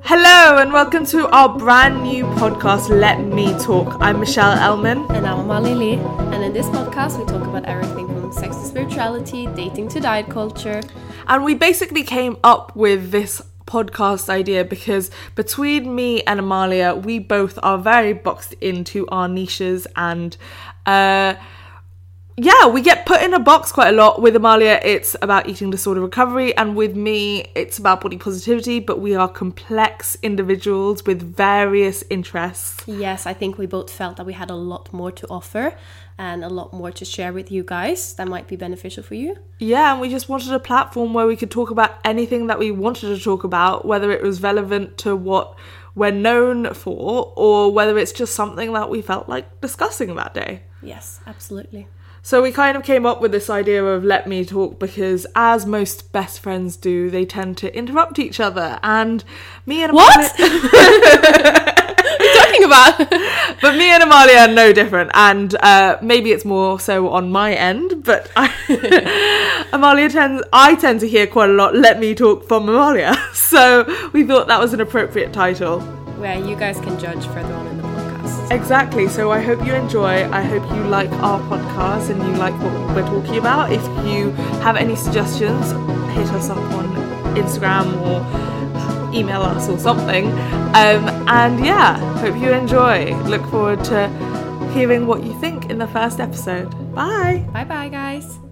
Hello and welcome to our brand new podcast, Let Me Talk. I'm Michelle Elman. And I'm Amalie Lee. And in this podcast, we talk about everything from sex to spirituality, dating to diet culture. And we basically came up with this podcast idea because between me and Amalie, we both are very boxed into our niches and uh yeah, we get put in a box quite a lot. With Amalie, it's about eating disorder recovery, and with me, it's about body positivity. But we are complex individuals with various interests. Yes, I think we both felt that we had a lot more to offer and a lot more to share with you guys that might be beneficial for you. Yeah, and we just wanted a platform where we could talk about anything that we wanted to talk about, whether it was relevant to what we're known for or whether it's just something that we felt like discussing that day. Yes, absolutely. So we kind of came up with this idea of let me talk because, as most best friends do, they tend to interrupt each other. And me and Amalie- What? Amalie, Talking about but me and Amalie are no different. And uh, maybe it's more so on my end, but I, Amalie tends, I tend to hear quite a lot. Let me talk from Amalie. So we thought that was an appropriate title. where you guys can judge further on in the podcast. Exactly. So I hope you enjoy. I hope you like our podcast and you like what we're talking about. If you have any suggestions, hit us up on Instagram or email us or something. Um, and yeah, hope you enjoy. Look forward to hearing what you think in the first episode. Bye. Bye bye, guys.